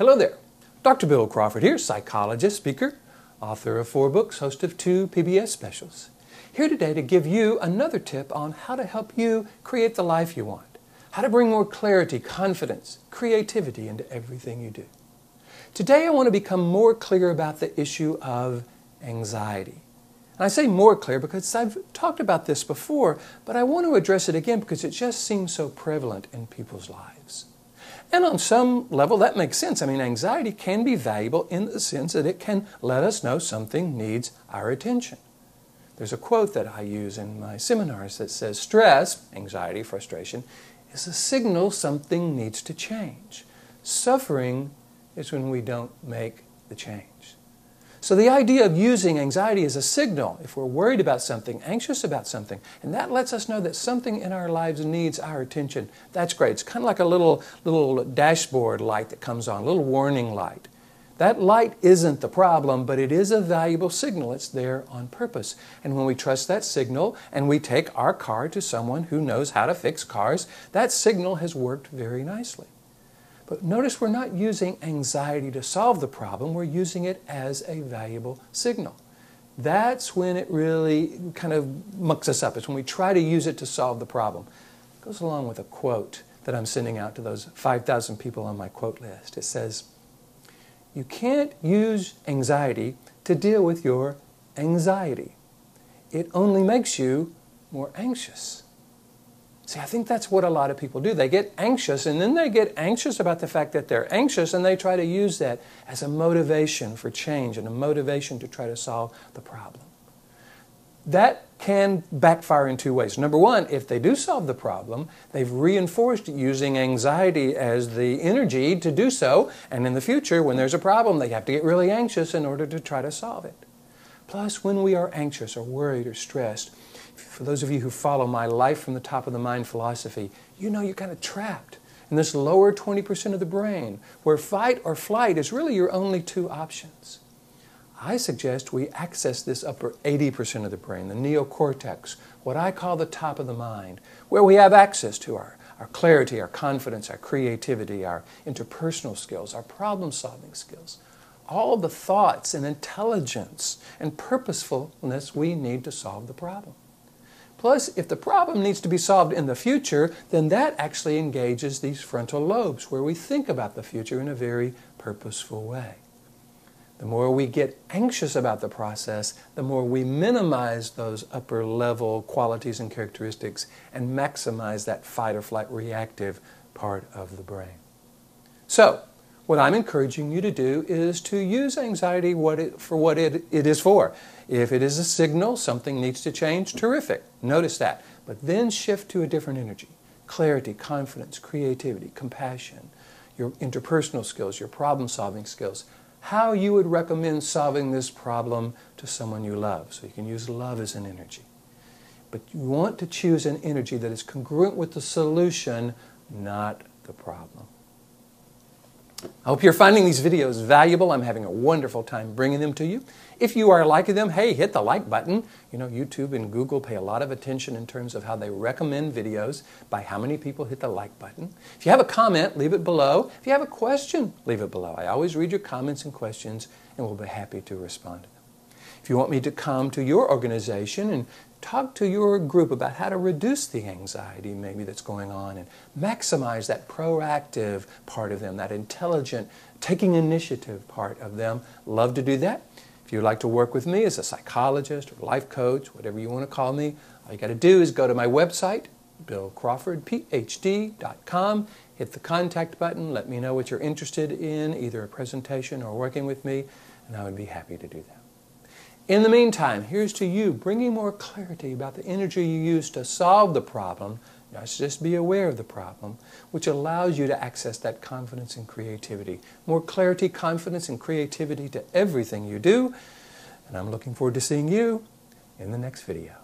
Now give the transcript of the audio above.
Hello there. Dr. Bill Crawford here, psychologist, speaker, author of four books, host of two PBS specials. Here today to give you another tip on how to help you create the life you want, how to bring more clarity, confidence, creativity into everything you do. Today I want to become more clear about the issue of anxiety. And I say more clear because I've talked about this before, but I want to address it again because it just seems so prevalent in people's lives. And on some level, that makes sense. I mean, anxiety can be valuable in the sense that it can let us know something needs our attention. There's a quote that I use in my seminars that says stress, anxiety, frustration, is a signal something needs to change. Suffering is when we don't make the change. So the idea of using anxiety as a signal, if we're worried about something, anxious about something, and that lets us know that something in our lives needs our attention, that's great. It's kind of like a little, little dashboard light that comes on, a little warning light. That light isn't the problem, but it is a valuable signal. It's there on purpose. And when we trust that signal and we take our car to someone who knows how to fix cars, that signal has worked very nicely. But notice we're not using anxiety to solve the problem, we're using it as a valuable signal. That's when it really kind of mucks us up. It's when we try to use it to solve the problem. It goes along with a quote that I'm sending out to those 5,000 people on my quote list. It says, You can't use anxiety to deal with your anxiety. It only makes you more anxious. See, I think that's what a lot of people do. They get anxious, and then they get anxious about the fact that they're anxious, and they try to use that as a motivation for change and a motivation to try to solve the problem. That can backfire in two ways. Number one, if they do solve the problem, they've reinforced using anxiety as the energy to do so, and in the future, when there's a problem, they have to get really anxious in order to try to solve it. Plus, when we are anxious or worried or stressed, for those of you who follow my life from the top of the mind philosophy, you know you're kind of trapped in this lower 20% of the brain where fight or flight is really your only two options. I suggest we access this upper 80% of the brain, the neocortex, what I call the top of the mind, where we have access to our, our clarity, our confidence, our creativity, our interpersonal skills, our problem solving skills, all the thoughts and intelligence and purposefulness we need to solve the problem. Plus, if the problem needs to be solved in the future, then that actually engages these frontal lobes where we think about the future in a very purposeful way. The more we get anxious about the process, the more we minimize those upper level qualities and characteristics and maximize that fight or flight reactive part of the brain. So, what I'm encouraging you to do is to use anxiety what it, for what it, it is for. If it is a signal something needs to change, terrific. Notice that. But then shift to a different energy clarity, confidence, creativity, compassion, your interpersonal skills, your problem solving skills. How you would recommend solving this problem to someone you love. So you can use love as an energy. But you want to choose an energy that is congruent with the solution, not the problem. I hope you're finding these videos valuable. I'm having a wonderful time bringing them to you. If you are liking them, hey, hit the like button. You know, YouTube and Google pay a lot of attention in terms of how they recommend videos by how many people hit the like button. If you have a comment, leave it below. If you have a question, leave it below. I always read your comments and questions and will be happy to respond. If you want me to come to your organization and talk to your group about how to reduce the anxiety maybe that's going on and maximize that proactive part of them, that intelligent, taking initiative part of them. Love to do that. If you'd like to work with me as a psychologist or life coach, whatever you want to call me, all you got to do is go to my website, billcrawfordphd.com, hit the contact button, let me know what you're interested in, either a presentation or working with me, and I would be happy to do that. In the meantime, here's to you bringing more clarity about the energy you use to solve the problem, just be aware of the problem, which allows you to access that confidence and creativity. More clarity, confidence, and creativity to everything you do. And I'm looking forward to seeing you in the next video.